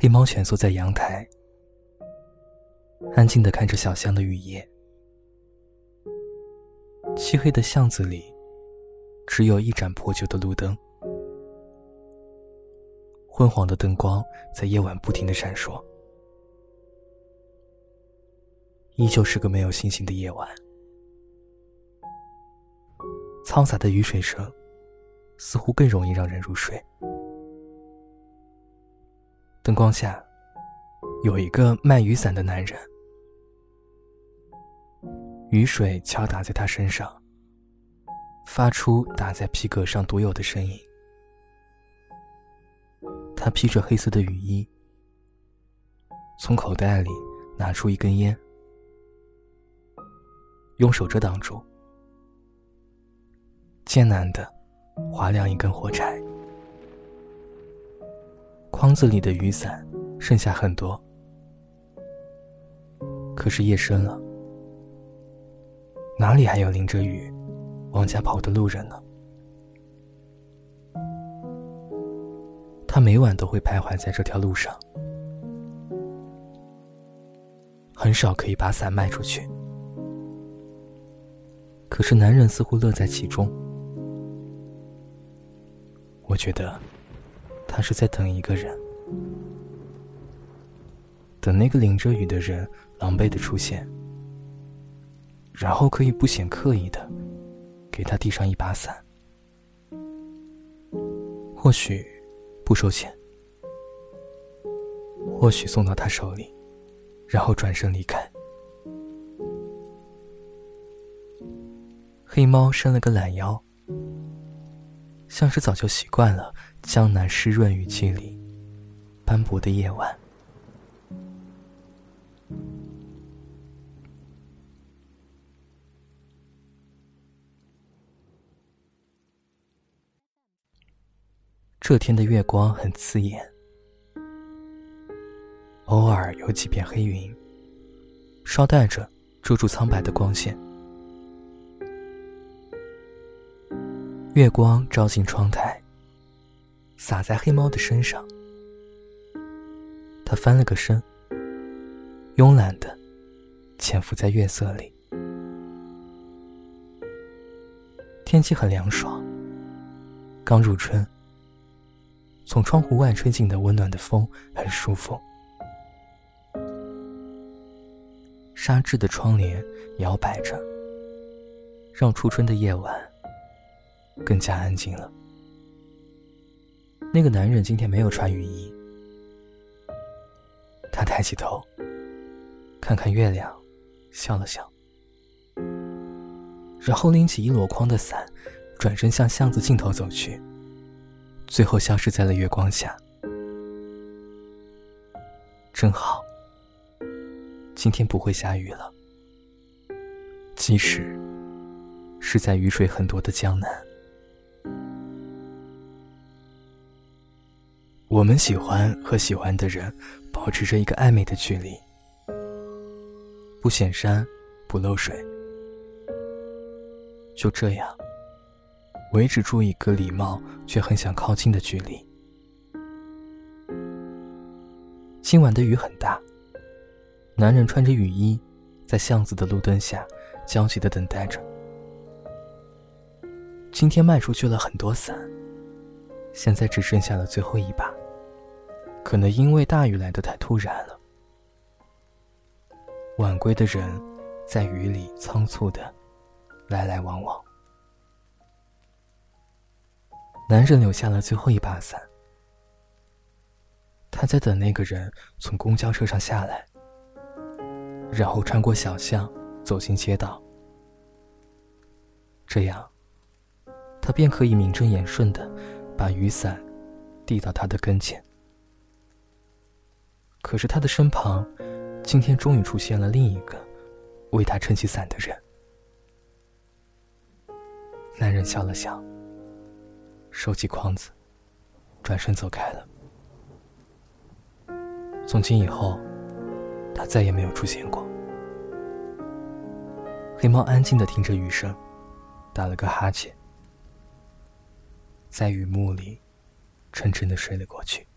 黑猫蜷缩在阳台，安静的看着小巷的雨夜。漆黑的巷子里，只有一盏破旧的路灯，昏黄的灯光在夜晚不停的闪烁。依旧是个没有星星的夜晚，嘈杂的雨水声，似乎更容易让人入睡。灯光下，有一个卖雨伞的男人，雨水敲打在他身上，发出打在皮革上独有的声音。他披着黑色的雨衣，从口袋里拿出一根烟。用手遮挡住，艰难的划亮一根火柴。筐子里的雨伞剩下很多，可是夜深了，哪里还有淋着雨往家跑的路人呢？他每晚都会徘徊在这条路上，很少可以把伞卖出去。可是男人似乎乐在其中，我觉得他是在等一个人，等那个淋着雨的人狼狈的出现，然后可以不显刻意的给他递上一把伞，或许不收钱，或许送到他手里，然后转身离开。黑猫伸了个懒腰，像是早就习惯了江南湿润雨季里斑驳的夜晚。这天的月光很刺眼，偶尔有几片黑云，捎带着遮住苍白的光线。月光照进窗台，洒在黑猫的身上。它翻了个身，慵懒的潜伏在月色里。天气很凉爽，刚入春，从窗户外吹进的温暖的风很舒服。纱质的窗帘摇摆着，让初春的夜晚。更加安静了。那个男人今天没有穿雨衣。他抬起头，看看月亮，笑了笑，然后拎起一箩筐的伞，转身向巷子尽头走去，最后消失在了月光下。真好，今天不会下雨了，即使是在雨水很多的江南。我们喜欢和喜欢的人保持着一个暧昧的距离，不显山，不漏水，就这样维持住一个礼貌却很想靠近的距离。今晚的雨很大，男人穿着雨衣，在巷子的路灯下焦急的等待着。今天卖出去了很多伞，现在只剩下了最后一把。可能因为大雨来得太突然了，晚归的人在雨里仓促的来来往往。男人留下了最后一把伞，他在等那个人从公交车上下来，然后穿过小巷走进街道，这样他便可以名正言顺的把雨伞递到他的跟前。可是他的身旁，今天终于出现了另一个为他撑起伞的人。男人笑了笑，收起筐子，转身走开了。从今以后，他再也没有出现过。黑猫安静的听着雨声，打了个哈欠，在雨幕里沉沉的睡了过去。